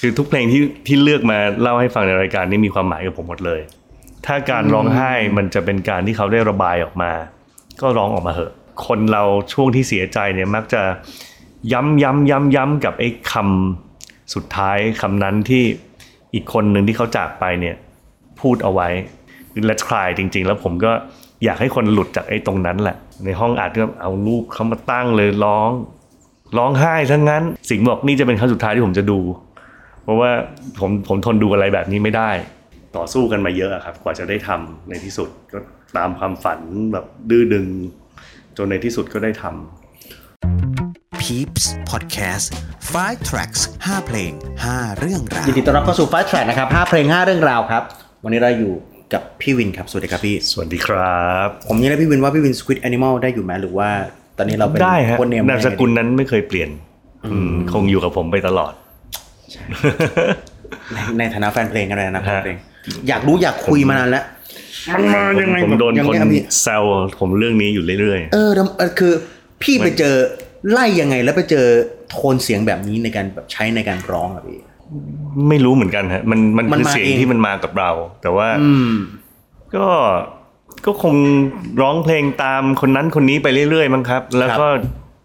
คือทุกเพลงที่ที่เลือกมาเล่าให้ฟังในรายการนี้มีความหมายกับผมหมดเลย ถ้าการร้องไห้มันจะเป็นการที่เขาได้ระบายออกมา ก็ร้องออกมาเหอะ คนเราช่วงที่เสียใจเนี่ยมักจะย้ำย้ำย้ำย้ำกับไอ้คำสุดท้ายคำนั้นที่อีกคนหนึ่งที่เขาจากไปเนี่ยพูดเอาไว้คือ let's cry จริง ๆ แล้วผมก็อยากให้คนหลุดจากไอ้ตรงนั้นแหละ ในห้องอัดก็เอารูปเขามาตั้งเลยร้อง ร้องไห้ทั้งนั้น สิงห์บอกนี่จะเป็นครั้งสุดท้ายที่ผมจะดู เพราะว่าผมผมทนดูอะไรแบบนี้ไม่ได้ ต่อสู้กันมาเยอะอะครับ กว่าจะได้ทำในที่สุดก็ตามความฝันแบบดื้อดึง จนในที่สุดก็ได้ทำ Peeps Podcast 5 tracks 5 เพลง 5 เรื่องราวยินดีต้อนรับเข้าสู่ Fast Track นะครับ 5 เพลง 5 เรื่องราวครับ วันนี้เราอยู่กับพี่วินครับ สวัสดีครับพี่ สวัสดีครับ ผมยังได้พี่วินว่าพี่วิน Squid Animal ได้อยู่ไหมหรือว่าตอนนี้เราเป็นได้ฮะคนเนมนามสกุลนั้นไม่เคยเปลี่ยนอืมคงอยู่กับผมไปตลอด ในในฐานะแฟนเพลงกันเลยนะแฟนฮะเพลง อยากรู้อยากคุยมานานแล้วมันมายังไงผมโดนยังคนไงอะพี่แซวผมเรื่องนี้อยู่เรื่อยเออแล้วเออคือพี่ไปเจอไล่ยังไงแล้วไปเจอโทนเสียงแบบนี้ในการแบบใช้ในการร้องอะพี่ๆไม่รู้เหมือนกันฮะมันมันมันคือมาเสียงเองที่มันมากับเรา แต่ว่าอืมก็ก็คงร้องเพลงตามคนนั้นคนนี้ไปเรื่อยๆมั้งครับ แล้วก็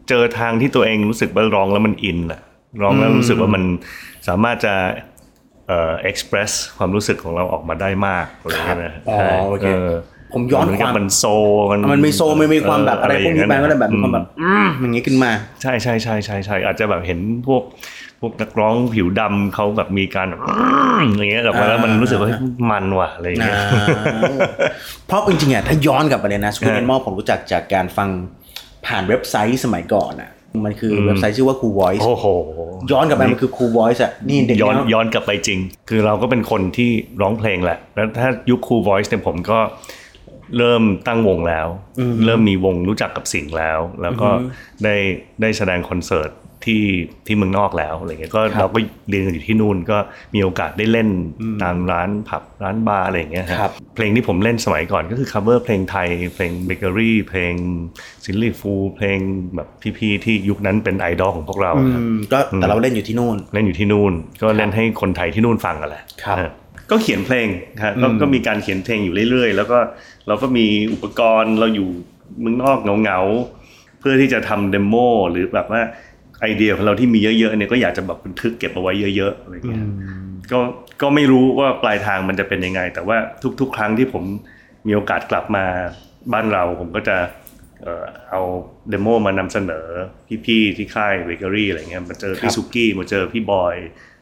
เจอทางที่ตัวเองรู้สึกว่าร้องแล้วมันอินแหละร้องแล้วรู้สึกว่ามัน สามารถจะเอ่อ express ความรู้สึกของเราออกมาได้มมากอะไรอย่างเงี้ยนะอ๋อใช่โอเคอผมย้อนเหมืความกับมันโซมันมันมีโซมมันมีความแบบอะไรพวกนี้ไปก็เลยแบบมีความแบบอือืมอย่างงี้ขึ้นมา ใช่ใช่ใช่ใช่ใช่อาจจะแบบเห็นพวกพวกนักร้องผิวดำเขาแบบมีการแบบอย่างเงี้ยออกมาแล้วมันรู้สึกว่าเฮ้ยมันว่ะอะไรอย่างเงี้ยเพราะจริงๆอะถ้าย้อนกลับไปเลยนะสกูฮะเ n นมอผมรู้จักจากการฟังผ่านเว็บไซต์สมัยก่อนอะ มันคือเว็บไซต์ชื่อว่า Cool Voice โอ้โหย้อนกลับไปมันคือ Cool Voice อะนี่เด็กย้อนแวย้อนกลับไปจริง คือเราก็เป็นคนที่ร้องเพลงแหละ แล้วถ้ายุค Cool Voice เนี่ยผมก็เริ่มตั้งวงแล้ว เริ่มมีวงรู้จักกับสิ่งแล้ว แล้วก็ได้ได้แสดงคอนเสิร์ต ที่ที่เมืองนอกแล้วอะไรเงี้ยก็เราก็เรียนกันอยู่ที่นู่นก็มีโอกาสได้เล่นตามร้านผับร้านบาร์อะไรอย่างเงี้ยฮะครับเพลงที่ผมเล่นสมัยก่อนก็คือ cover เพลงไทย เพลงเบเกอรี่เพลง Silly Fools เพลงแบบพี่ๆที่ยุคนั้นเป็นไอดอลของพวกเราอืครับมก็แต่เราเล่นอยู่ที่นู่น เล่นอยู่ที่นู่น ก็เล่นให้คนไทยที่นู่นฟังกันแหละครับฮะก็เขียนเพลงครับก็ก็มีการเขียนเพลงอยู่เรื่อยๆ แล้วก็เราก็มีอุปกรณ์เราอยู่เมืองนอกเหงาๆเพื่อที่จะทำ demo หรือแบบว่า ไอเดียของเราที่มีเยอะๆเนี่ยก็อยากจะแบบบันทึกเก็บเอาไว้เยอะๆอะไรเงี้ยก็ก็ไม่รู้ว่าปลายทางมันจะเป็นยังไง แต่ว่าทุก ๆ ครั้งที่ผมมีโอกาสกลับมาบ้านเราผมก็จะเอ่อเอา demo มานำเสนอพี่ๆที่ค่ายเบเกอรี่อะไรเงี้ยมาเจอพี่สุกี้มาเจอพี่บอย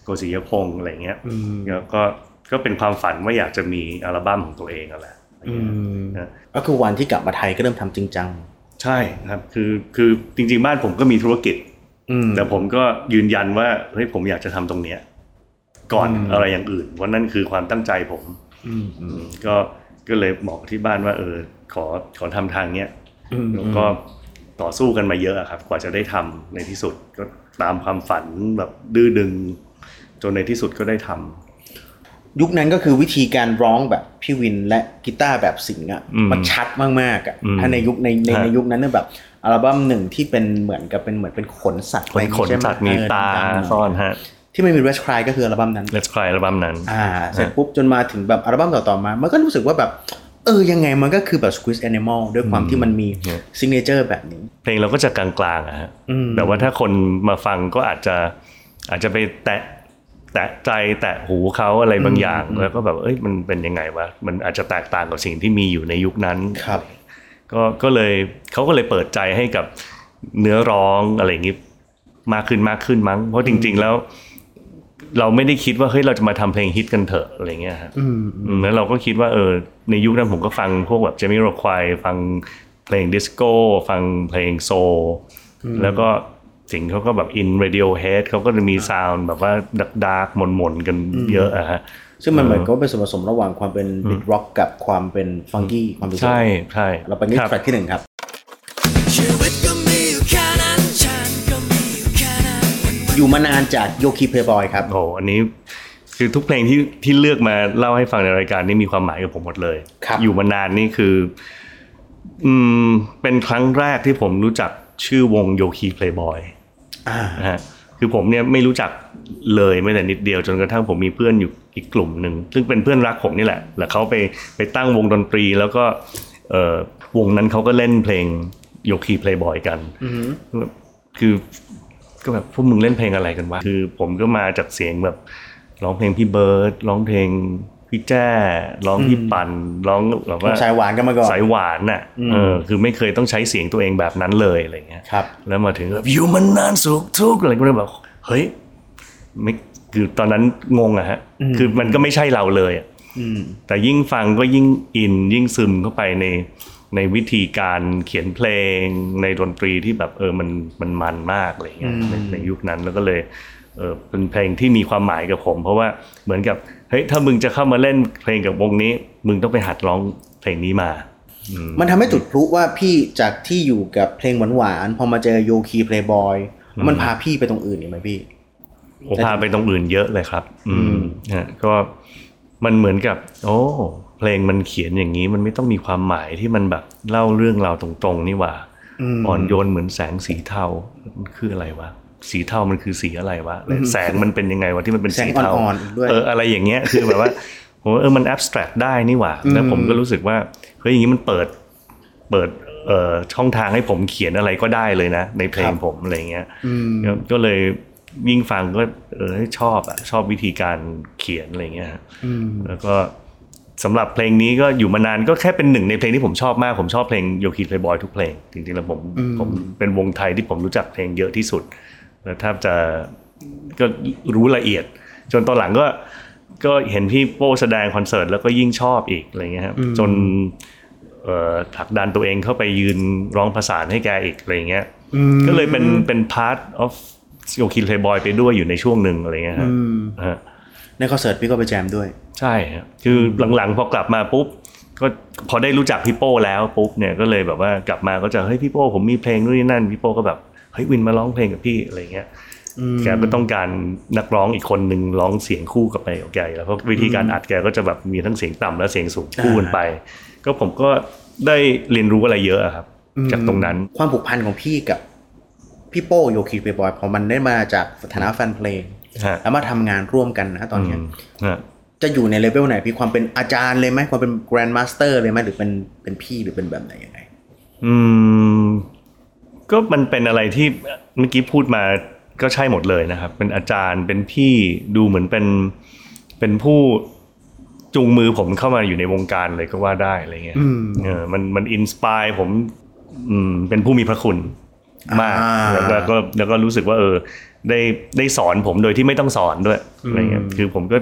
โกศิยพงษ์อะไรเงี้ยแล้วก็ก็เป็นความฝันว่าอยากจะมีอัลบั้มของตัวเองนั่นแหละอะไรเงี้ยนะก็คือวันที่กลับมาไทยก็เริ่มทำจริงจัง ใช่ครับคือคือจริง ๆ บ้านผมก็มีธุรกิจอืม แต่ผมก็ยืนยันว่าเฮ้ยผมอยากจะทำตรงเนี้ย ก่อนอะไรอย่างอื่นว่านั่นคือความตั้งใจผมอืมอืมก็ก็เลยบอกที่บ้านว่า เออ ขอขอทำทางเนี้ยอืมแล้วก็ต่อสู้กันมาเยอะอะครับ กว่าจะได้ทำในที่สุดก็ตามความฝันแบบดื้อดึง จนในที่สุดก็ได้ทำยุคนั้นก็คือวิธีการร้องแบบพี่วินและกีตาร์แบบสิงห์อะอืมมันชัดมากๆอะอืมถ้าในยุคในในฮะในยุคนั้นเนี่ยแบบ อัลบั้มหนึ่งที่เป็นเหมือนกับเป็นเหมือนเป็นขนสัตว์คนขนใช่ไหสัตว์มีเออตาดำๆซ่อนฮะที่ไม่มี Rest Cry ก็คืออัลบั้มนั้น Let's Cry อัลบั้มนั้นอ่าเสร็จปุ๊บจนมาถึงแบบอัลบั้มต่อๆมา มันก็รู้สึกว่าแบบ เออ ยังไงมันก็คือแบบ Squeeze Animal ด้วยความที่มันมีเนี่ยซิงเกิลแบบนี้ เพลงเราก็จะกลางๆอะฮะอืมแต่ว่าถ้าคนมาฟังก็อาจจะอาจจะไปแตะแตะใจแตะหูเขาอะไรบางอย่าง แล้วก็แบบเอ้ยมันเป็นยังไงวะมันอาจจะแตกต่างกับสิ่งที่มีอยู่ในยุคนั้นครับ ก็ก็เลยเขาก็เลยเปิดใจให้กับเนื้อร้องอะไรอย่างงี้มากขึ้นมากขึ้นมั้ง เพราะจริง ๆแล้ว เราไม่ได้คิดว่าเฮ้ยเราจะมาทำเพลงฮิตกันเถอะอะไรเงี้ยฮะอืมอืมแล้วเราก็คิดว่าเออในยุคนั้นผมก็ฟังพวกแบบเจมี่โรควายฟังเพลงดิสโก้ฟังเพลงโซลแล้วก็สิงห์เขาก็แบบอิน Radiohead เขาก็จะมี sound แบบว่าดาร์ก dark ๆหม่นๆกันเยอะอะฮะ ซึ่งมันเหมือนก็เป็นส่วนผสมระหว่างความเป็น Brit rock กับความเป็น funky ความเป็นใช่ใช่เราไปที่ครับ track ที่หนึ่งครับชีวิตก็มีอยู่แค่นั้นฉันก็มีอยู่แค่นั้นอยู่มานานจากโยคีเพลย์บอยครับโอ้โหอันนี้คือทุกเพลงที่ที่เลือกมาเล่าให้ฟังในรายการนี้มีความหมายกับผมหมดเลยครับอยู่มานานนี่คือ อืมเป็นครั้งแรกที่ผมรู้จักชื่อวงโยคีเพลย์บอยอ่านะฮะคือผมเนี่ยไม่รู้จัก เลยไม่แต่นิดเดียวจนกระทั่งผมมีเพื่อนอยู่อีกกลุ่มหนึ่งซึ่งเป็นเพื่อนรักผมนี่แหละ แล้วเขาไปไปตั้งวงดนตรีแล้วก็เออวงนั้นเขาก็เล่นเพลงโยคีเพลย์บอยกันคือก็แบบพวกมึงเล่นเพลงอะไรกันวะคือผมก็มาจากเสียงแบบร้องเพลงพี่เบิร์ดร้องเพลงพี่แจ้ร้องพี่ปันร้องแบบว่าสายหวานกันมาก่อนสายหวานน่ะเออคือไม่เคยต้องใช้เสียงตัวเองแบบนั้นเลยอะไรเงี้ยครับ แล้วมาถึงแบบอยู่มันนานสุขทุกข์อะไรก็เลยแบบเฮ้ย ไม่คือตอนนั้นงงอะฮะ คือมันก็ไม่ใช่เราเลยอะอืมแต่ยิ่งฟังก็ยิ่งอินยิ่งซึมเข้าไปในในวิธีการเขียนเพลงในดนตรีที่แบบเออมันมันมันมากอะไรเงี้ยในในยุคนั้นแล้วก็เลยเออเป็นเพลงที่มีความหมายกับผม เพราะว่าเหมือนกับเฮ้ยถ้ามึงจะเข้ามาเล่นเพลงกับวงนี้ มึงต้องไปหัดร้องเพลงนี้มา มันทำให้จุดพลุว่าพี่จากที่อยู่กับเพลงหวานๆพอมาเจอโยคีเพลย์บอยมันพาพี่ไปตรงอื่นอีกไหมพี่ โอ้พาไปตรงอื่นเยอะเลยครับ อืมฮะก็มันเหมือนกับ โอ้เพลงมันเขียนอย่างนี้ มันไม่ต้องมีความหมายที่มันแบบเล่าเรื่องเราวตรงๆนี่หว่าอ่อนโยนเหมือนแสงสีเทามันคืออะไรวะสีเทามันคือสีอะไรวะแล้วแสงมันเป็นยังไงวะที่มันเป็นสีเทาแสงอ่อนๆอีกด้วยเอออะไรอย่างเงี้ยคือแบบว่าผมว่าเออมัน abstract ได้นี่หว่าแล้วผมก็รู้สึกว่าเฮ้ยอย่างนี้มันเปิดเปิดเอ่อช่องทางให้ผมเขียนอะไรก็ได้เลยนะ ในเพลงผมอะไรเงี้ยก็ก็เลย ยิ่งฟังก็เออชอบอะชอบวิธีการเขียนอะไรเงี้ยฮะแล้วก็สำหรับเพลงนี้ก็อยู่มานานก็แค่เป็นหนึ่งในเพลงที่ผมชอบมากผมชอบเพลงโยคีเพลย์บอยทุกเพลงจริงๆแล้วผมผมเป็นวงไทยที่ผมรู้จักเพลงเยอะที่สุด แล้วแทบจะก็รู้ละเอียด จนตอนหลังก็ก็เห็นพี่โป้แสดงคอนเสิร์ตแล้วก็ยิ่งชอบอีกอะไรเงี้ยครับจนเอ่อผลักดันตัวเองเข้าไปยืนร้องประสานให้แกอีกอะไรเงี้ยก็เลยเป็นเป็น part of โยคินเพลย์บอยไปด้วยอยู่ในช่วงหนึ่งอะไรเงี้ยฮะฮะในคอนเสิร์ตพี่ก็ไปแจมด้วย ใช่ครับคือหลังๆพอกลับมาปุ๊บก็พอได้รู้จักพี่โป้แล้วปุ๊บเนี่ยก็เลยแบบว่ากลับมาก็จะเฮ้ยพี่โป้ผมมีเพลงนู่นนี่นั่นพี่โป้ก็แบบเฮ้ยวินมาร้องเพลงกับพี่อะไรเงี้ยแกก็ต้องการนักร้องอีกคนหนึ่งร้องเสียงคู่กับไปกับแกอยู่แล้วเพราะวิธีการอัดแกก็จะแบบมีทั้งเสียงต่ำและเสียงสูงคู่กันไป ก็ผมก็ได้เรียนรู้อะไรเยอะอะครับ จากตรงนั้นความผูกพันของพี่กับ พี่โป้โยคีเพลย์บอยพอมันได้มาจากฐานะแฟนเพลงฮะแล้วมาทำงานร่วมกันนะตอนเนี้ยฮะจะอยู่ในเลเวลไหนพี่ความเป็นอาจารย์เลยไหมความเป็น grandmaster เลยไหมหรือเป็นเป็นพี่หรือเป็นแบบไหนยังไง อืม ก็มันเป็นอะไรที่เมื่อกี้พูดมาก็ใช่หมดเลยนะครับ เป็นอาจารย์เป็นพี่ดูเหมือนเป็นเป็นผู้จูงมือผมเข้ามาอยู่ในวงการเลยก็ว่าได้อะไรเงี้ยเออมันมัน inspire ผม อืม เป็นผู้มีพระคุณ มากอ่าแล้วก็ก็แล้วก็รู้สึกว่าเออได้ได้สอนผมโดยที่ไม่ต้องสอนด้วยอะไรเงี้ยคือผมก็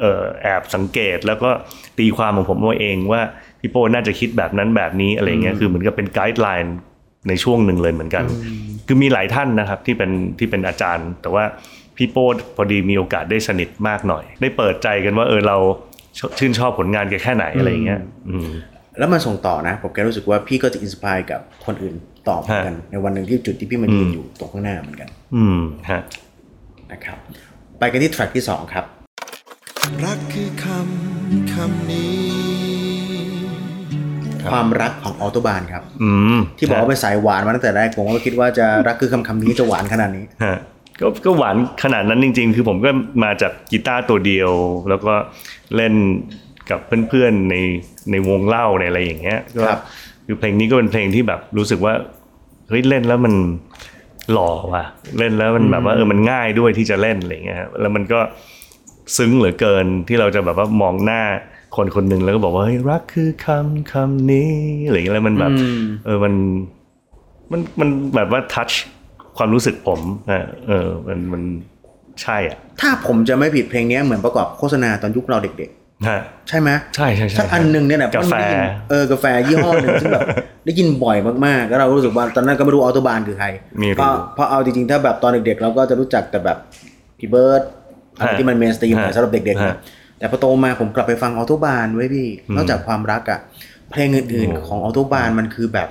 เออแอบสังเกตแล้วก็ตีความของผมว่าเองว่าพี่โป้น่าจะคิดแบบนั้นแบบนี้อะไรเงี้ยคือเหมือนกับเป็น guideline ในช่วงหนึ่งเลยเหมือนกัน คือมีหลายท่านนะครับที่เป็นที่เป็นอาจารย์ แต่ว่าพี่โป้พอดีมีโอกาสได้สนิทมากหน่อย ได้เปิดใจกันว่าเออเราชื่นชอบผลงานแกแค่ไหนอะไรเงี้ยอืมแล้วมันส่งต่อนะ ผมแกรู้สึกว่าพี่ก็จะ inspire กับคนอื่น ต่อเหมือนกัน ในวันหนึ่งที่จุดที่พี่มายืนอยู่ตรงข้างหน้าเหมือนกัน อืมฮะนะครับ ไปกันที่แทร็กที่สองครับ รักคือคำคำนี้ ความรักของออโตบานครับ อืมที่บอกว่าเป็นสายหวานมาตั้งแต่แรกผมก็คิดว่าจะรักคือคำคำนี้จะหวานขนาดนี้ฮะก็ก็หวานขนาดนั้นจริง ๆ คือผมก็มาจากกีตาร์ตัวเดียว แล้วก็เล่นกับเพื่อนๆในในวงเล่าในอะไรอย่างเงี้ยก็ครับคือเพลงนี้ก็เป็นเพลงที่แบบรู้สึกว่า เฮ้ยเล่นแล้วมันหล่อว่ะเล่นแล้วมันแบบว่าเออมันง่ายด้วยที่จะเล่นอะไรเงี้ยฮะแล้วมันก็ซึ้งเหลือเกินที่เราจะแบบว่ามองหน้าคนคนหนึ่งแล้วก็บอกว่าเฮ้ยรักคือคำคำนี้อะไรอย่างเงี้ยแล้วมันแบบเออมันมันมันแบบว่าทัชความรู้สึกผมอะเออมันมันใช่อะ ถ้าผมจะไม่ผิดเพลงนี้เหมือนประกอบโฆษณาตอนยุคเราเด็กฮะๆ ใช่ไหมใช่ใช่ใช่สักอันหนึ่งเนี่ยนะกาแฟได้ยินเออกาแฟยี่ห้อหนึ่งซึ่งแบบได้ยินบ่อยมากๆแล้วเรารู้สึกว่าตอนนั้นก็ไม่รู้ออโต้บาห์นคือใครไม่รู้เพราะเพราะเอาจริงๆถ้าแบบตอนเด็กๆ เราก็จะรู้จักแต่แบบพี่เบิร์ดอะไรฮะที่มัน mainstream ฮะสำหรับเด็กๆนะฮะแต่พอโตมาผมกลับไปฟังออโต้บาห์นเว้ยพี่ นอกจากความรักอะเพลงอื่นโอ้ๆของออโต้บาห์นมันคือแบบ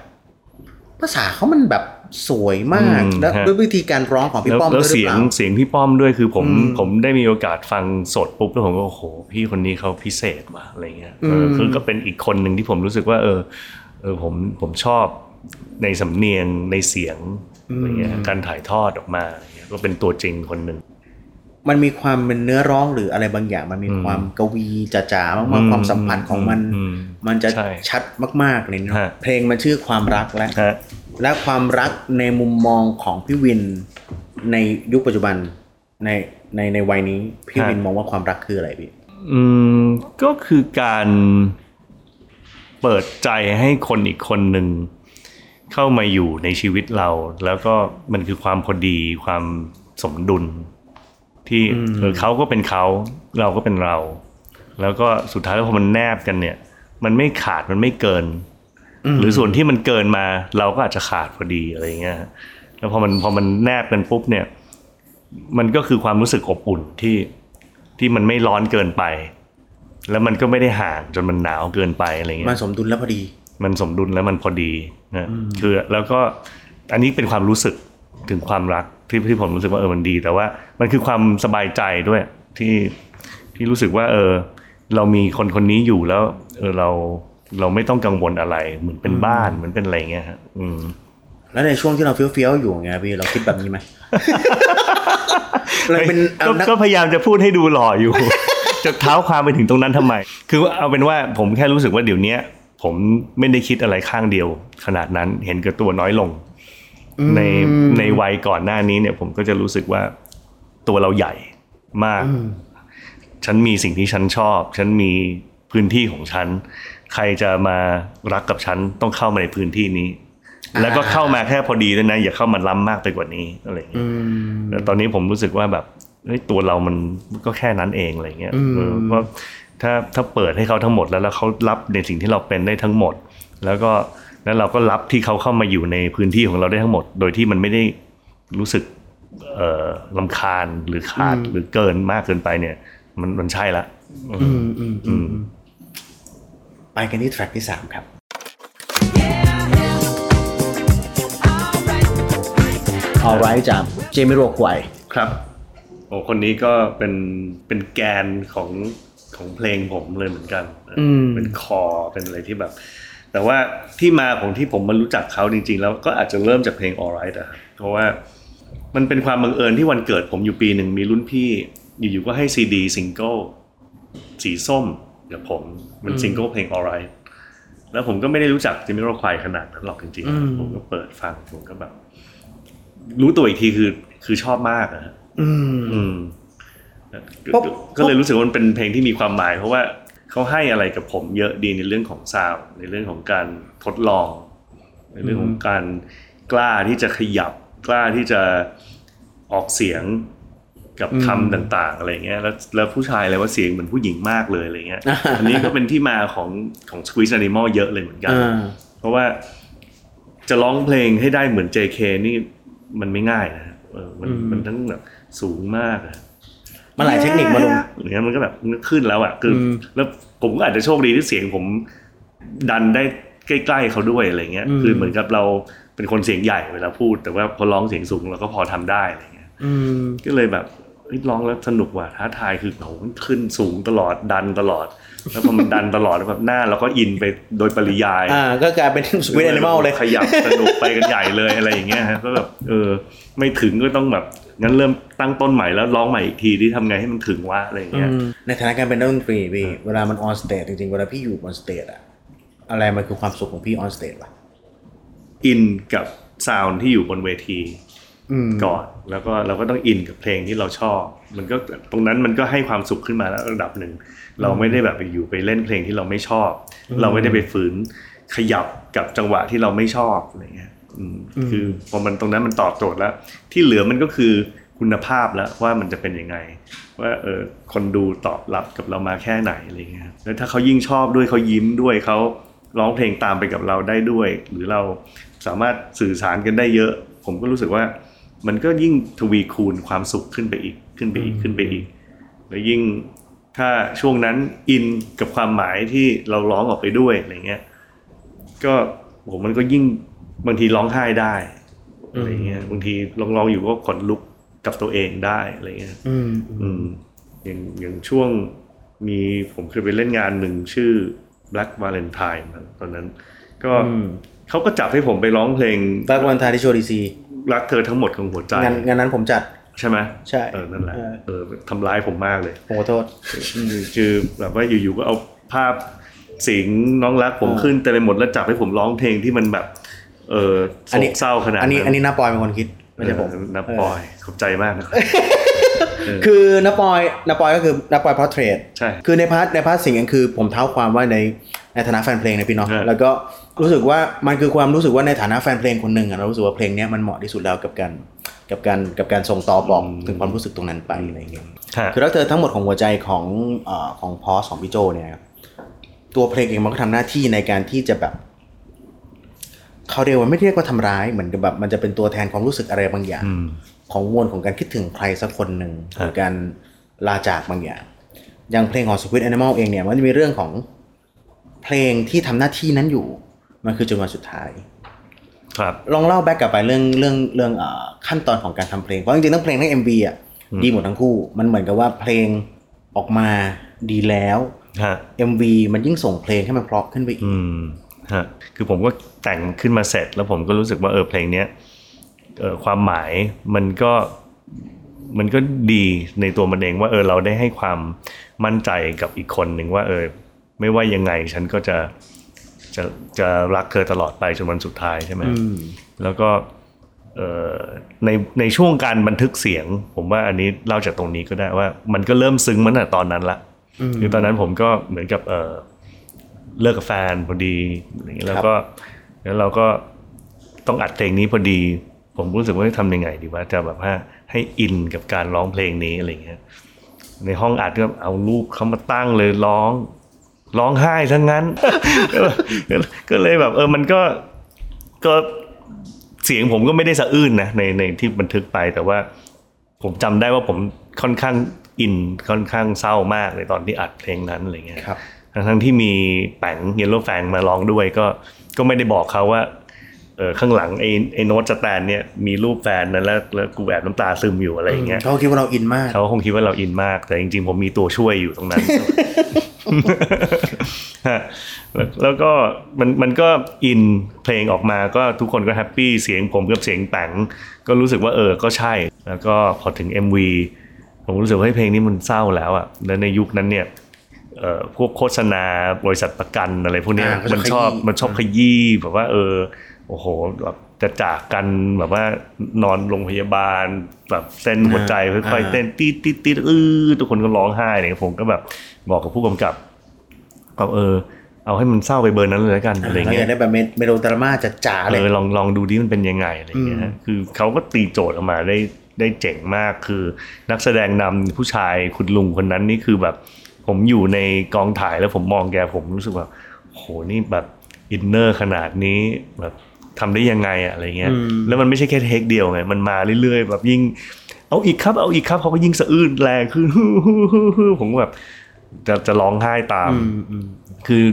ภาษาเขามันแบบ สวยมากอืมแล้วฮะด้วยวิธีการร้องของพี่แล้วป้อมแล้วด้วยหรือเสียเปงล่าเสียงพี่ป้อมด้วยคือผมอืมผมได้มีโอกาสฟังสดปุ๊บแล้วผมก็โอ้โหพี่คนนี้เขาพิเศษว่ะอะไรเงี้ยเออคือก็เป็นอีกคนหนึ่งที่ผมรู้สึกว่า เออเออผมผมชอบในสำเนียงในเสียงอะไรเงี้ยการถ่ายทอดออกมาอะไรเงี้ยก็เป็นตัวจริงคนหนึ่งมันมีความเป็นเนื้อร้องหรืออะไรบางอย่าง มันมีความกวีจ๋าๆมากๆความสัมผัสของมันอืมมันจะใช่ชัดมากๆเลยเนอะฮะเพลงมันชื่อความรักและฮะ และความรักในมุมมองของพี่วินในยุคปัจจุบันในในในวัยนี้พี่วินมองว่าความรักคืออะไรพี่อืมก็คือการเปิดใจให้คนอีกคนหนึ่งเข้ามาอยู่ในชีวิตเรา แล้วก็มันคือความพอดีความสมดุล ที่เออเขาก็เป็นเขาเราก็เป็นเรา แล้วก็สุดท้ายแล้วพอมันแนบกันเนี่ย มันไม่ขาดมันไม่เกิน หรือส่วนที่มันเกินมาเราก็อาจจะขาดพอดีอะไรเงี้ยแล้วพอมันพอมันแนบกันปุ๊บเนี่ย มันก็คือความรู้สึกอบอุ่นที่ที่มันไม่ร้อนเกินไป แล้วมันก็ไม่ได้ห่างจนมันหนาวเกินไปอะไรเงี้มันยสมดุลแล้วพอดี มันสมดุลแล้วมันพอดีนะคือแล้วก็อันนี้เป็นความรู้สึกถึงความรักที่ที่ผมรู้สึกว่าเออมันดี แต่ว่ามันคือความสบายใจด้วยที่ที่รู้สึกว่า เออ เรามีคนคนนี้อยู่แล้ว เออเรา เราไม่ต้องกังวลอะไร เหมือนเป็นบ้านเหมือนเป็นอะไรเงี้ยฮะอืมแล้วในช่วงที่เราเฟี้ยวๆอยู่ไงพี่เราคิดแบบนี้ไหมเราเป็นเอาก็นักก็พยายามจะพูดให้ดูหล่ออยู่จะเท้าความไปถึงตรงนั้นทำไม คือเอาเป็นว่าผมแค่รู้สึกว่าเดี๋ยวเนี้ยผมไม่ได้คิดอะไรข้างเดียว ขนาดนั้นเห็นกับตัวน้อยลง ในในวัยก่อนหน้านี้เนี่ย ผมก็จะรู้สึกว่าตัวเราใหญ่มาก ฉันมีสิ่งที่ฉันชอบ ฉันมีพื้นที่ของฉัน ใครจะมารักกับฉันต้องเข้ามาในพื้นที่นี้ แล้วก็เข้ามาแค่พอดีด้วยนะ อย่าเข้ามาล้ำมากไปกว่านี้อะไรอย่างเงี้ยแต่ตอนนี้ผมรู้สึกว่าแบบเฮ้ยตัวเรามันก็แค่นั้นเองอะไรเงี้ยเออเพราะถ้าถ้าเปิดให้เขาทั้งหมดแล้วแล้วเขารับในสิ่งที่เราเป็นได้ทั้งหมด แล้วก็แล้วเราก็รับที่เขาเข้ามาอยู่ในพื้นที่ของเราได้ทั้งหมด โดยที่มันไม่ได้รู้สึกเอ่อลำคาญหรือขาดหรือเกินมากเกินไปเนี่ย มันมันใช่ละอืมอืมอืม ไปกันที่แทร็กที่สามครับ Alright จากเจมิโรกวยครับโอ้คนนี้ก็เป็นเป็นแกนของของเพลงผมเลยเหมือนกันอืมเป็นคอเป็นอะไรที่แบบ แต่ว่าที่มาของที่ผมมารู้จักเขาจริง ๆ แล้วก็อาจจะเริ่มจากเพลง alright อะครับเพราะว่ามันเป็นความบังเอิญที่วันเกิดผมอยู่ปีหนึ่งมีรุ่นพี่ อยู่ๆก็ให้ซีดีซิงเกิลสีส้ม กับผมเป็นซิงเกิลเพลง alright แล้วผมก็ไม่ได้รู้จัก Jamiroquai ขนาดนั้นหรอกจริงอืมๆผมก็เปิดฟังผมก็แบบ รู้ตัวอีกทีคือคือชอบมากอะฮะอืมอืมเพราะก็ก็เลยรู้สึกว่ามันเป็นเพลงที่มีความหมาย เพราะว่าเขาให้อะไรกับผมเยอะดีในเรื่องของซาวด์ในเรื่องของการทดลอง ในเรื่องของการกล้าที่จะขยับ กล้าที่จะออกเสียง กับคำต่างๆอะไรเงี้ยแล้วแล้วผู้ชายอะไรว่าเสียงเหมือนผู้หญิงมากเลยอะไรเงี้ยอันนี้ก็เป็นที่มาของของ Squeeze Animal เยอะเลยเหมือนกันอ่าเพราะว่าจะร้องเพลงให้ได้เหมือน JK นี่มันไม่ง่ายนะเออมันมันทั้งแบบสูงมากอะมันหลายเทคนิคมาลงอย่างเงี้ยมันก็แบบมันขึ้นแล้วอะคืออมแล้วผมก็อาจจะโชคดีที่เสียงผมดันได้ใกล้ๆเขาด้วยอะไรเงี้ย คือเหมือนกับเราเป็นคนเสียงใหญ่เวลาพูด แต่ว่าพอร้องเสียงสูงเราก็พอทำได้อะไรเงี้ยอืมก็เลยแบบเฮ้ย ร้องแล้วสนุกว่ะท้าทายคือโหมันขึ้นสูงตลอดดันตลอด แล้วพอมันดันตลอดแล้วแบบหน้าเราก็อินไปโดยปริยายอ่าก็กลายเป็น Sqweez Animal เลยขยับสนุกไปกันใหญ่เลยอะไรอย่างเงี้ยฮะก็แบบเออไม่ถึงก็ต้องแบบงั้นเริ่มตั้งต้นใหม่แล้วร้องใหม่อีกทีที่ทำไงให้มันถึงวะอะไรอย่างเงี้ยอืมในฐานะการเป็นนักดนตรีพี่เวลามัน on stage จริงๆเวลาพี่อยู่บน stage อะอะไรมันคือความสุขของพี่ on stage วะอินกับ sound ที่อยู่บนเวทีอืม ก่อนแล้วก็เราก็ต้องอินกับเพลงที่เราชอบ มันก็ตรงนั้นมันก็ให้ความสุขขึ้นมาแล้วระดับหนึ่ง เราไม่ได้แบบไปอยู่ไปเล่นเพลงที่เราไม่ชอบ เราไม่ได้ไปฝืนขยับกับจังหวะที่เราไม่ชอบอะไรเงี้ยอืมคือพอมันตรงนั้นมันตอบโจทย์แล้ว ที่เหลือมันก็คือคุณภาพแล้วว่ามันจะเป็นยังไง ว่าเออคนดูตอบรับกับเรามาแค่ไหนอะไรเงี้ยแล้วถ้าเขายิ่งชอบด้วยเขายิ้มด้วยเขาร้องเพลงตามไปกับเราได้ด้วย หรือเราสามารถสื่อสารกันได้เยอะ ผมก็รู้สึกว่า มันก็ยิ่งทวีคูณความสุขขึ้นไปอีกขึ้นไปอีกขึ้นไปอีก แล้วยิ่งถ้าช่วงนั้นอินกับความหมายที่เราร้องออกไปด้วยอะไรเงี้ยก็ผมมันก็ยิ่งบางทีร้องไห้ได้อะไรเงี้ยบางทีร้องร้องๆอยู่ก็ขนลุกกับตัวเองได้อะไรเงี้ยอืมอืมอย่างอย่างช่วงมีผมเคยไปเล่นงานหนึ่งชื่อ Black Valentine มั้งตอนนั้น ก็อืมเขาก็จับให้ผมไปร้องเพลง Black Valentine ที่โชว์ดีซี รักเธอทั้งหมดของหัวใจงานงานนั้นผมจัดใช่ไหมใช่เออนั่นแหละเออเออทำร้ายผมมากเลยผมขอโทษคือแบบว่าอยู่ๆก็เอาภาพสิงห์น้องรักผมอ่าขึ้นเต็มไปหมดแล้วจับให้ผมร้องเพลงที่มันแบบ เออโศอันนี้กเศร้าขนาดอันนี้นั้นอันนี้น้าปอยเป็นคนคิดไม่ใช่ผมเออน้าปอยขอบใจมากนะครับคือน้าปอยน้าปอยก็คือน้าปอย Portrait ใช่คือใน part ใน part สิงห์นั้นคือผมเท้าความว่าในในฐานะแฟนเพลงนะพี่เนาะใช่แล้วก็ รู้สึกว่ามันคือความรู้สึกว่าในฐานะแฟนเพลงคนหนึ่งอะเรารู้สึกว่าเพลงเนี้ยมันเหมาะที่สุดแล้วกับการกับการกับการส่งต่อบอกถึงความรู้สึกตรงนั้นไปอะไรอย่างเงี้ยฮะคือแล้วเธอทั้งหมดของหัวใจของเอ่อของพอสของพี่โจเนี่ยครับตัวเพลงเองมันก็ทำหน้าที่ในการที่จะแบบเขาเรียกว่าไม่เรียกว่าทำร้ายเหมือนกับแบบมันจะเป็นตัวแทนความรู้สึกอะไรบางอย่างอืมของมวลของการคิดถึงใครสักคนหนึ่งครับหรือการลาจากบางอย่าง อย่างเพลงของ Squid Animal เองเนี่ยมันจะมีเรื่องของเพลงที่ทำหน้าที่นั้นอยู่ มันคือจนวันสุดท้าย ครับ ลองเล่าแบ็กกลับไปเรื่องเรื่องเรื่องเอ่อขั้นตอนของการทำเพลงเพราะจริงๆทั้งเพลงทั้ง MV อะดีหมดทั้งคู่ มันเหมือนกับว่าเพลงออกมาดีแล้วฮะ MV มันยิ่งส่งเพลงให้มันเพราะขึ้นไปอีกอืมฮะคือผมก็แต่งขึ้นมาเสร็จ แล้วผมก็รู้สึกว่าเออเพลงเนี้ยเออความหมายมันก็มันก็ดีในตัวมันเองว่าเออเราได้ให้ความมั่นใจกับอีกคนหนึ่งว่าเออไม่ว่ายังไงฉันก็จะ จะจะรักเธอตลอดไปจนวันสุดท้ายใช่ไหมอืมแล้วก็เอ่อในในช่วงการบันทึกเสียง ผมว่าอันนี้เล่าจากตรงนี้ก็ได้ว่ามันก็เริ่มซึ้งมาตั้งแต่ตอนนั้นละคือตอนนั้นผมก็เหมือนกับเออเลิกกับแฟนพอดีอะไรอย่างเงี้ยแล้วก็แล้วเราก็ต้องอัดเพลงนี้พอดี ผมรู้สึกว่าจะทำยังไงดีว่าจะแบบว่าให้อินกับการร้องเพลงนี้อะไรอย่างเงี้ยในห้องอัดก็เอารูปเขามาตั้งเลยร้อง ร้องไห้ทั้งนั้นก็ก็เลยแบบ เออมันก็ก็เสียงผมก็ไม่ได้สะอื้นนะในในที่บันทึกไปแต่ว่า ผมจำได้ว่าผมค่อนข้างอินค่อนข้างเศร้ามากในตอนที่อัดเพลงนั้นอะไรเงี้ยครับทั้งทั้งที่มีแป๋งเยลโล่แฟงมาร้องด้วยก็ก็ไม่ได้บอกเขาว่าเออข้างหลังไอ้ไอ้ note stand เนี่ยมีรูปแฟนนั้นแล้วแล้วกูแอบน้ำตาซึมอยู่อะไรอย่างเงี้ยเขาคิดว่าเราอินมากเขาคงคิดว่าเราอินมาก แต่จริงๆ ผมมีตัวช่วยอยู่ตรงนั้นฮะ แล้วแล้วก็มันมันก็อินเพลงออกมาก็ทุกคนก็ happy เสียงผมกับเสียงแปงก็รู้สึกว่าเออก็ใช่ แล้วก็พอถึง MV ผมรู้สึกว่าเฮ้ยเพลงนี้มันเศร้าแล้วอะแล้วในยุคนั้นเนี่ยเอ่อพวกโฆษณาบริษัทประกันอะไรพวกเนี้ยอ่าก็จะมันชอบขยี้มันชอบขยี้แบบว่าเออโอ้โหแบบ จะจากกันแบบว่านอนโรงพยาบาล แบบเส้นหัวใจค่อยๆเต้นตีดตีดตีดอื้อทุกคนก็ร้องไห้เนี่ยผมก็แบบบอกกับผู้กำกับเอาเออ เอาให้มันเศร้าไปเบอร์นั้นเลยแล้วกันอะไรเราเงี้อยยากได้แบบเมโลดราม่าจ๋าๆเอเลยอลองลองดูดิมันเป็นยังไงอะไรเงี้ยฮะคือเขาก็ตีโจทย์ออกมาได้ได้เจ๋งมากคือนักแสดงนำผู้ชายคุณลุงคนนั้นนี่คือแบบ ผมอยู่ในกองถ่ายแล้วผมมองแกผมรู้สึกว่าโหนี่แบบ inner ขนาดนี้แบบ ทำได้ยังไงอะอะไรเงี้ยแล้วมันไม่ใช่แค่ take เดียวไงมันมาเรื่อยๆแบบยิ่ง เอาอีกครับเอาอีกครับเขาก็ยิ่งสะอื้นแรงขึ้นผมก็แบบจะจะร้องไห้ตามคือ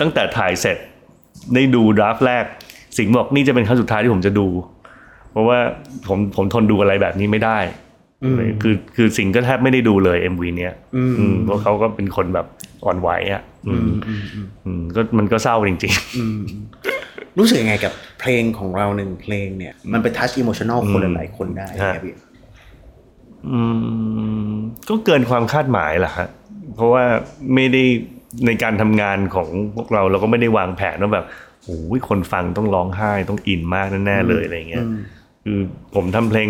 ตั้งแต่ถ่ายเสร็จได้ดู draft แรก สิงห์บอกนี่จะเป็นครั้งสุดท้ายที่ผมจะดู เพราะว่าผมผมทนดูอะไรแบบนี้ไม่ได้คือคือสิงห์ก็แทบไม่ได้ดูเลย MV เนี้ยอืมเพราะเขาก็เป็นคนแบบอ่อนไหวอะอืมอืมก็มันก็เศร้าจริง ๆ รู้สึกยังไงกับเพลงของเราหนึ่งเพลงเนี่ย มันไปทัชอิโมชันอลคนหลายๆคนได้ฮะครับพี่อืมก็เกินความคาดหมายแหละฮะเพราะว่าไม่ได้ในการทำงานของพวกเราเราก็ไม่ได้วางแผนว่าแบบโอ้ยคนฟังต้องร้องไห้ต้องอินมากแน่ๆเลยอะไรเงี้ยคือผมทำเพลง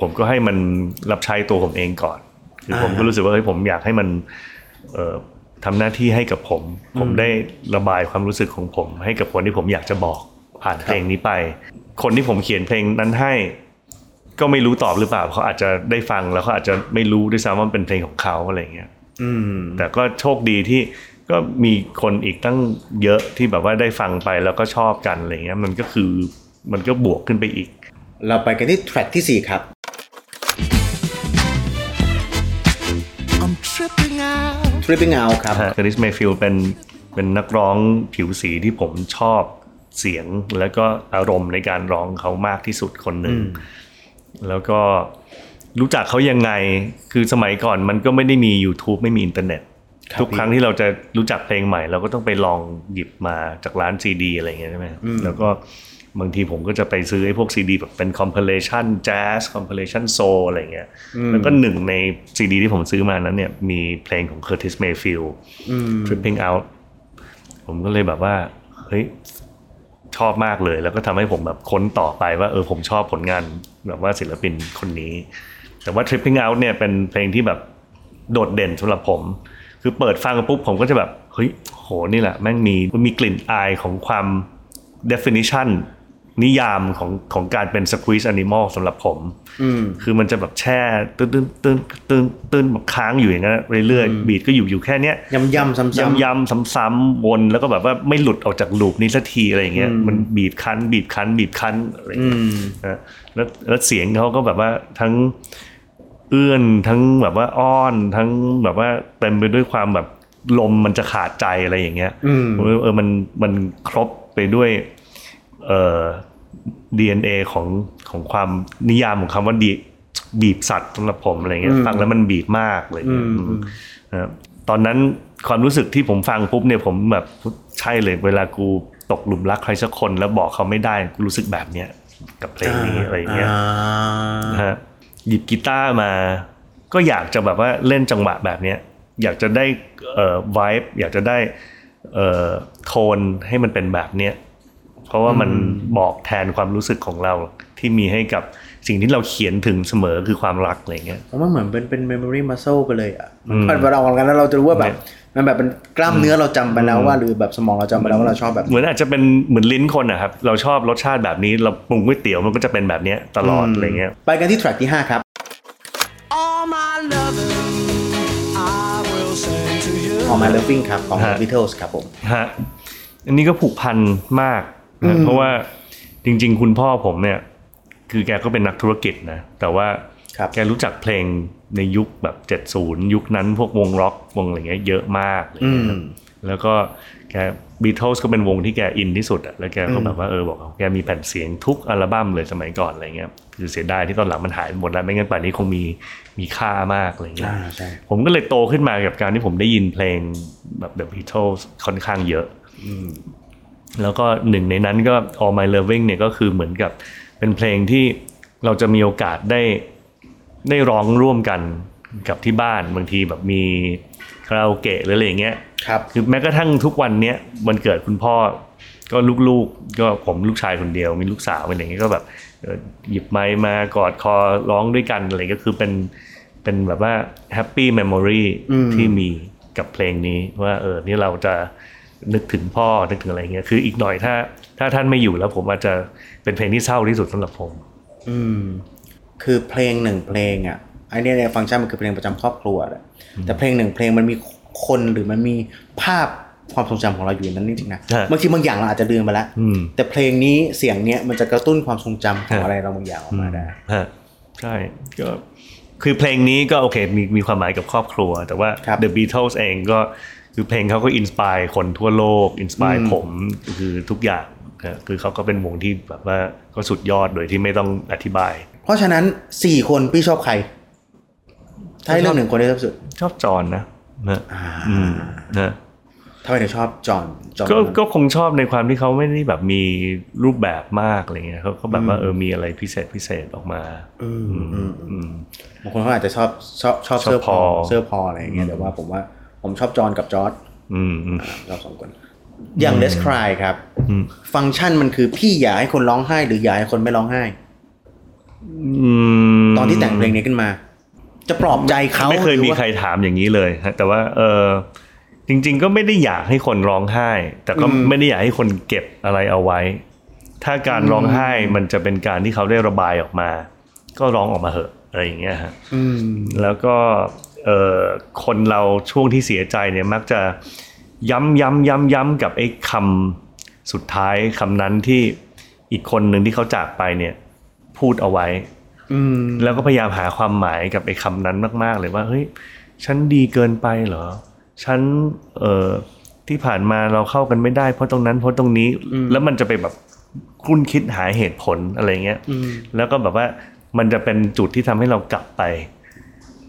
ผมก็ให้มันรับใช้ตัวผมเองก่อนคือผมก็รู้สึกว่าเฮ้ยผมอยากให้มันเอ่อ ทำหน้าที่ให้กับผม ผมได้ระบายความรู้สึกของผม ให้กับคนที่ผมอยากจะบอกผ่านเพลงนี้ไป คนที่ผมเขียนเพลงนั้นให้ ก็ไม่รู้ตอบหรือเปล่าเขาอาจจะได้ฟังแล้วเขาอาจจะไม่รู้ด้วยซ้ำว่ามันเป็นเพลงของเขาอะไรเงี้ยอืมแต่ก็โชคดีที่ก็มีคนอีกตั้งเยอะที่แบบว่าได้ฟังไปแล้วก็ชอบกันอะไรเงี้ย มันก็คือมันก็บวกขึ้นไปอีก เราไปกันที่ track ที่สี่ครับ Tripping Out ครับ Curtis Mayfield เป็นเป็นนักร้องผิวสีที่ผมชอบเสียงแล้วก็อารมณ์ในการร้องเขามากที่สุดคนหนึ่ง แล้วก็รู้จักเขายังไง คือสมัยก่อนมันก็ไม่ได้มี YouTube ไม่มีอินเทอร์เน็ตครับทุกครั้งที่เราจะรู้จักเพลงใหม่ เราก็ต้องไปลองหยิบมาจากร้านซีดีอะไรอย่างเงี้ยใช่ไหมแล้วก็ บางทีผมก็จะไปซื้อไอ้พวกซีดีแบบเป็น compilation jazz compilation soul อะไรเงี้ยแล้วก็หนึ่งในซีดีที่ผมซื้อมานั้นเนี่ยมีเพลงของ Curtis Mayfield Tripping Out ผมก็เลยแบบว่า เฮ้ย ชอบมากเลย แล้วก็ทำให้ผมแบบค้นต่อไปว่า เออผมชอบผลงานแบบว่าศิลปินคนนี้ แต่ว่า Tripping Out เนี่ยเป็นเพลงที่แบบโดดเด่นสำหรับผม คือเปิดฟังปุ๊บผมก็จะแบบ เฮ้ย โหนี่แหละแม่งมีมันมีกลิ่นอายของความ definition นิยามของของการเป็น squeeze animal สำหรับผมคือมันจะแบบแช่ตื้นตื้นตื้นตื้นตื้นแบบค้างอยู่อย่างนั้นเรื่อยๆบีทก็อยู่อยู่แค่เนี้ยย้ำย้ำซ้ำซ้ำย้ำๆซ้ำๆวนแล้วก็แบบว่าไม่หลุดออกจากลูปนี้สักทีอะไรอย่างเงี้ยมันบีบคั้น บีบคั้น บีบคั้นอะไรอย่างเงี้ยนะแล้วแล้วเสียงเขาก็แบบว่าทั้งเอื้อนทั้งแบบว่าอ้อนทั้งแบบว่าเต็มไปด้วยความแบบลมมันจะขาดใจอะไรอย่างเงี้ยเออเออมันมันครบไปด้วย เอ่อ DNA ของของความนิยามของคำว่าดีบีบสัตว์สำหรับผมอะไรเงี้ยฟังแล้วมันบีบมากเลยอืมนะครับตอนนั้นความรู้สึกที่ผมฟังปุ๊บเนี่ยผมแบบใช่เลยเวลากูตกหลุมรักใครสักคนแล้วบอกเขาไม่ได้กูรู้สึกแบบเนี้ยกับเพลงนี้อะไรเงี้ยนะฮะหยิบกีตาร์มา ก็อยากจะแบบว่าเล่นจังหวะแบบเนี้ยอยากจะได้เอ่อ vibe อยากจะได้เอ่อโทนให้มันเป็นแบบเนี้ย เพราะว่ามันบอกแทนความรู้สึกของเราที่มีให้กับสิ่งที่เราเขียนถึงเสมอคือความรักอะไรเงี้ยผมว่าเหมือนเป็นเป็น memory muscle ไปเลยอะมันพอเราออกกันแล้วเราจะรู้ว่าแบบมันแบบเป็นกล้ามเนื้อเราจำไปแล้วว่าหรือแบบสมองเราจำไปแล้วว่าเราชอบแบบ เหมือนอาจจะเป็นเหมือนลิ้นคนนะครับเราชอบรสชาติแบบนี้เราปรุงก๋วยเตี๋ยวมันก็จะเป็นแบบเนี้ยตลอดอะไรเงี้ยไปกันที่ track ที่ 5 ครับ All my loving I will send to you All My Loving ครับของฮะ Beatles ครับผมฮะอันนี้ก็ผูกพันมากนะ เพราะว่าจริง ๆ คุณพ่อผมเนี่ย คือแกก็เป็นนักธุรกิจนะ แต่ว่าครับแกรู้จักเพลงในยุคแบบ 70 ยุคนั้นพวกวงร็อกวงอะไรเงี้ยเยอะมากอะไรเงี้ยครับแล้วก็แกบีท l s ก็เป็นวงที่แกอินที่สุดอะแล้วแกก็แบบว่าเออบอกว่าแกมีแผ่นเสียงทุกอัลบั้มเลยสมัยก่อนอะไรเงี้ยคือเสียดายที่ตอนหลังมันหายไปหมดแล้วไม่งั้นป่านนี้คงมีมีค่ามากอะไรเงี้ยอ่าใช่ผมก็เลยโตขึ้นมากับการที่ผมได้ยินเพลงแบบ The Beatles ค่อนข้างเยอะ แล้วก็หนึ่งในนั้นก็ All My Loving เนี่ยก็คือเหมือนกับเป็นเพลงที่เราจะมีโอกาสได้ได้ร้องร่วมกันกับที่บ้านบางทีแบบมีคาราโอเกะหรืออะไรอย่างเงี้ยครับคือแม้กระทั่งทุกวันเนี้ยวันเกิดคุณพ่อก็ลูกๆก็ผมลูกชายคนเดียว มีลูกสาวอะไรอย่างเงี้ยก็แบบเอ่อหยิบไมค์มากอดคอร้องด้วยกันอะไรก็คือเป็นเป็นแบบว่า happy memory ที่มีกับเพลงนี้ว่าเออนี่เราจะ นึกถึงพ่อนึกถึงอะไรเงี้ยคืออีกหน่อยถ้า ถ้าท่านไม่อยู่แล้วผมอาจจะเป็นเพลงที่เศร้าที่สุดสำหรับผม อืม คือเพลงหนึ่งเพลงอะไอเนี้ยในฟังก์ชันมันคือเพลงประจำครอบครัวแหละแต่เพลงหนึ่งเพลงมันมีคนหรือมันมีภาพความทรงจำของเราอยู่ในนั้นจริงๆนะใช่บางทีบางอย่างเราอาจจะลืมไปแล้วอืมแต่เพลงนี้เสียงเนี้ยมันจะกระตุ้นความทรงจำของฮะอะไรเราบางอย่างออกมาได้ฮะใช่ก็คือเพลงนี้ก็โอเคมีมีความหมายกับครอบครัว แต่ว่าครับ The Beatles เองก็ คือเพลงเขาก็ inspire คนทั่วโลก inspire ผมคือทุกอย่างนะคือเขาก็เป็นวงที่แบบว่าก็สุดยอดโดยที่ไม่ต้องอธิบาย เพราะฉะนั้นสี่คนพี่ชอบใคร ถ้าให้เลือกหนึ่งคนได้ชอบสุด ชอบจอห์นนะนะอืมนะทำไมถึงชอบจอห์นจอห์นก็ก็คงชอบในความที่เขาไม่ได้แบบมีรูปแบบมากอะไรเงี้ยเขาเขาแบบว่าเออมีอะไรพิเศษพิเศษออกมาอืมอืมอืมบางคนเขาอาจจะชอบชอบชอบชอบเสื้อพอพอเสื้อพออะไรอย่างเงี้ยแต่ว่าผมว่า ผมชอบจอห์นกับจอร์ดอืมอืมเราสองคน อย่าง Let's Cry ครับ ฟังก์ชันมันคือพี่อยากให้คนร้องไห้ หรืออยากให้คนไม่ร้องไห้อืมตอนที่แต่งเพลงนี้ขึ้นมา จะปลอบใจเขาไม่เคยหอมีว่าใครถามอย่างนี้เลยฮะแต่ว่า เออจริง ๆ ก็ไม่ได้อยากให้คนร้องไห้ แต่ก็ไม่ได้อยากให้คนเก็บอะไรเอาไว้ ถ้าการร้องไห้มันจะเป็นการที่เขาได้ระบายออกมา ก็ร้องออกมาเหอะอะไรอย่างเงี้ยฮะอืมแล้วก็เอ่อ คนเราช่วงที่เสียใจเนี่ยมักจะย้ำย้ำย้ำย้ำกับไอ้คำสุดท้ายคำนั้นที่อีกคนหนึ่งที่เขาจากไปเนี่ย พูดเอาไว้อืมแล้วก็พยายามหาความหมายกับไอ้คำนั้นมาก ๆ เลยว่าเฮ้ยฉันดีเกินไปเหรอ ฉันเอ่อที่ผ่านมาเราเข้ากันไม่ได้เพราะตรงนั้นเพราะตรงนี้ แล้วมันจะไปแบบคุ้นคิดหาเหตุผลอะไรเงี้ยแล้วก็แบบว่ามันจะเป็นจุดที่ทำให้เรากลับไป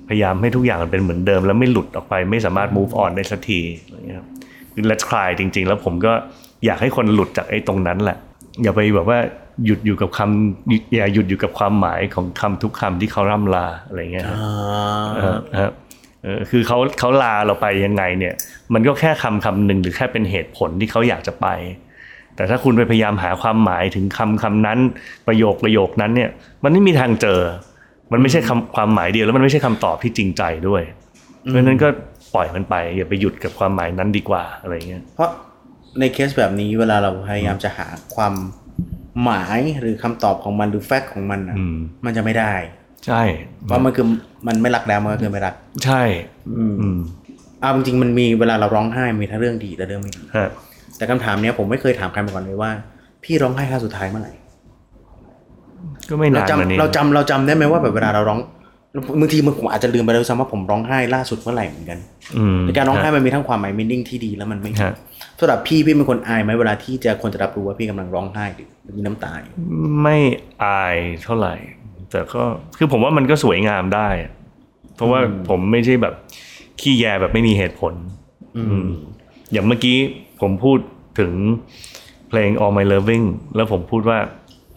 พยายามให้ทุกอย่างมันเป็นเหมือนเดิม แล้วไม่หลุดออกไปไม่สามารถ move on ได้สักทีอะไรเงี้ยครับคือ let's cry จริง ๆ แล้วผมก็อยากให้คนหลุดจากไอ้ตรงนั้นแหละ อย่าไปแบบว่าหยุดอยู่กับคำอย่าหยุดอยู่กับความหมายของคำทุกคำที่เขาร่ำลาอะไรเงี้ยฮะเออฮะเออคือเขาเขาลาเราไปยังไงเนี่ย มันก็แค่คำคำหนึ่งหรือแค่เป็นเหตุผลที่เขาอยากจะไป แต่ถ้าคุณไปพยายามหาความหมายถึงคำคำนั้น ประโยคประโยคนั้นเนี่ย มันไม่มีทางเจอ มันไม่ใช่คำความหมายเดียวแล้วมันไม่ใช่คำตอบที่จริงใจด้วย เพราะฉะนั้นก็ปล่อยมันไป อย่าไปหยุดกับความหมายนั้นดีกว่าอะไรเงี้ยเพราะในเคสแบบนี้เวลาเราพยายามจะหาความหมายหรือคำตอบของมันหรือแฟกต์ของมันน่ะอืมมันจะไม่ได้ ใช่เพราะมันคือมันไม่รักแล้วมันก็คือไม่รัก ใช่อืมอืมเอาจริงๆมันมีเวลาเราร้องไห้มีทั้งเรื่องดีและเรื่องไม่ดีฮะแต่คำถามเนี้ยผมไม่เคยถามใครมาก่อนเลยว่า พี่ร้องไห้ครั้งสุดท้ายเมื่อไหร่ ก็ไม่เรานานมานี้จำเราจำเราจำได้ไหมว่าแบบเวลาเราร้องบางทีมันผมอาจจะลืมไปแล้วซ้ำว่าผมร้องไห้ล่าสุดเมื่อไหร่เหมือนกันอืมในการร้องไห้ฮะมันมีทั้งความหมายมินิ่งที่ดีแล้วมันไม่ดีฮะสำหรับพี่พี่เป็นคนอายไหมเวลาที่จะคนจะรับรู้ว่าพี่กำลังร้องไห้หรือมีน้ำตาอยู่ไม่อายเท่าไหร่ แต่ก็คือผมว่ามันก็สวยงามได้ เพราะว่าผมไม่ใช่แบบขี้แยแบบไม่มีเหตุผล อืมอย่างเมื่อกี้ผมพูดถึงเพลง All My Loving แล้วผมพูดว่า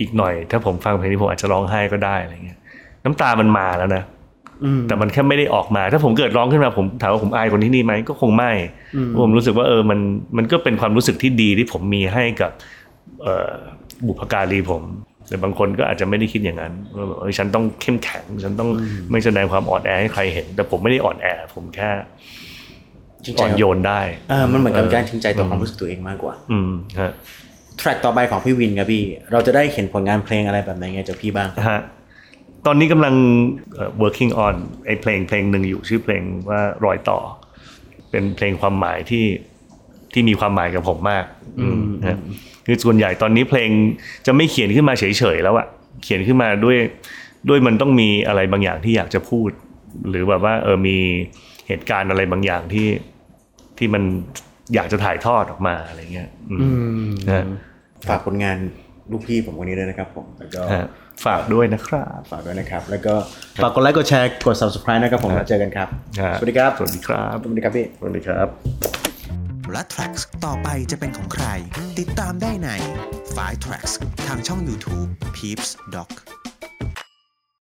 อีกหน่อย ถ้าผมฟังเพลงนี้ผมอาจจะร้องไห้ก็ได้อะไรเงี้ยน้ำตามันมาแล้วนะอืมแต่มันแค่ไม่ได้ออกมา ถ้าผมเกิดร้องขึ้นมาผมถามว่าผมอายคนที่นี่ไหมก็คงไม่อืมผมรู้สึกว่าเออมันมันก็เป็นความรู้สึกที่ดีที่ผมมีให้กับเอ่อบุพการีผมแต่บางคนก็อาจจะไม่ได้คิดอย่างนั้นว่าแบบเออฉันต้องเข้มแข็ง ฉันต้องไม่แสดงความอ่อนแอให้ใครเห็น แต่ผมไม่ได้อ่อนแอ ผมแค่จริงอ่อนโยนได้เออมันเหมือนกับการจริงใจต่อความรู้สึกตัวเองมากกว่า อืมฮะ แทร็กต่อไปของพี่วินครับพี่ เราจะได้เห็นผลงานเพลงอะไรแบบไหนไงจากพี่บ้างฮะตอนนี้กำลังเอ่อ working on ไอ้เพลงเพลงหนึ่งอยู่ชื่อเพลงว่ารอยต่อ เป็นเพลงความหมายที่ที่มีความหมายกับผมมากอืมฮะคือส่วนใหญ่ตอนนี้เพลงจะไม่เขียนขึ้นมาเฉยๆแล้วอะเขียนขึ้นมาด้วยด้วยมันต้องมีอะไรบางอย่างที่อยากจะพูด หรือแบบว่าเออมีเหตุการณ์อะไรบางอย่างที่ที่มันอยากจะถ่ายทอดออกมาอะไรเงี้ยอืมฮะ ฝากผลงานลูกพี่ผมคนนี้ด้วยนะครับผมแล้วก็ฮะฝากด้วยนะครับ ฝากด้วยนะครับ แล้วก็ฝากกดไลค์กดแชร์กด subscribe นะครับผมแล้วเจอกันครับฮะสวัสดีครับสวัสดีครับสวัสดีครับพี่สวัสดีครับและ Tracks ต่อไปจะเป็นของใคร ติดตามได้ใน f i Tracks ทางช่อง YouTube Peeps Doc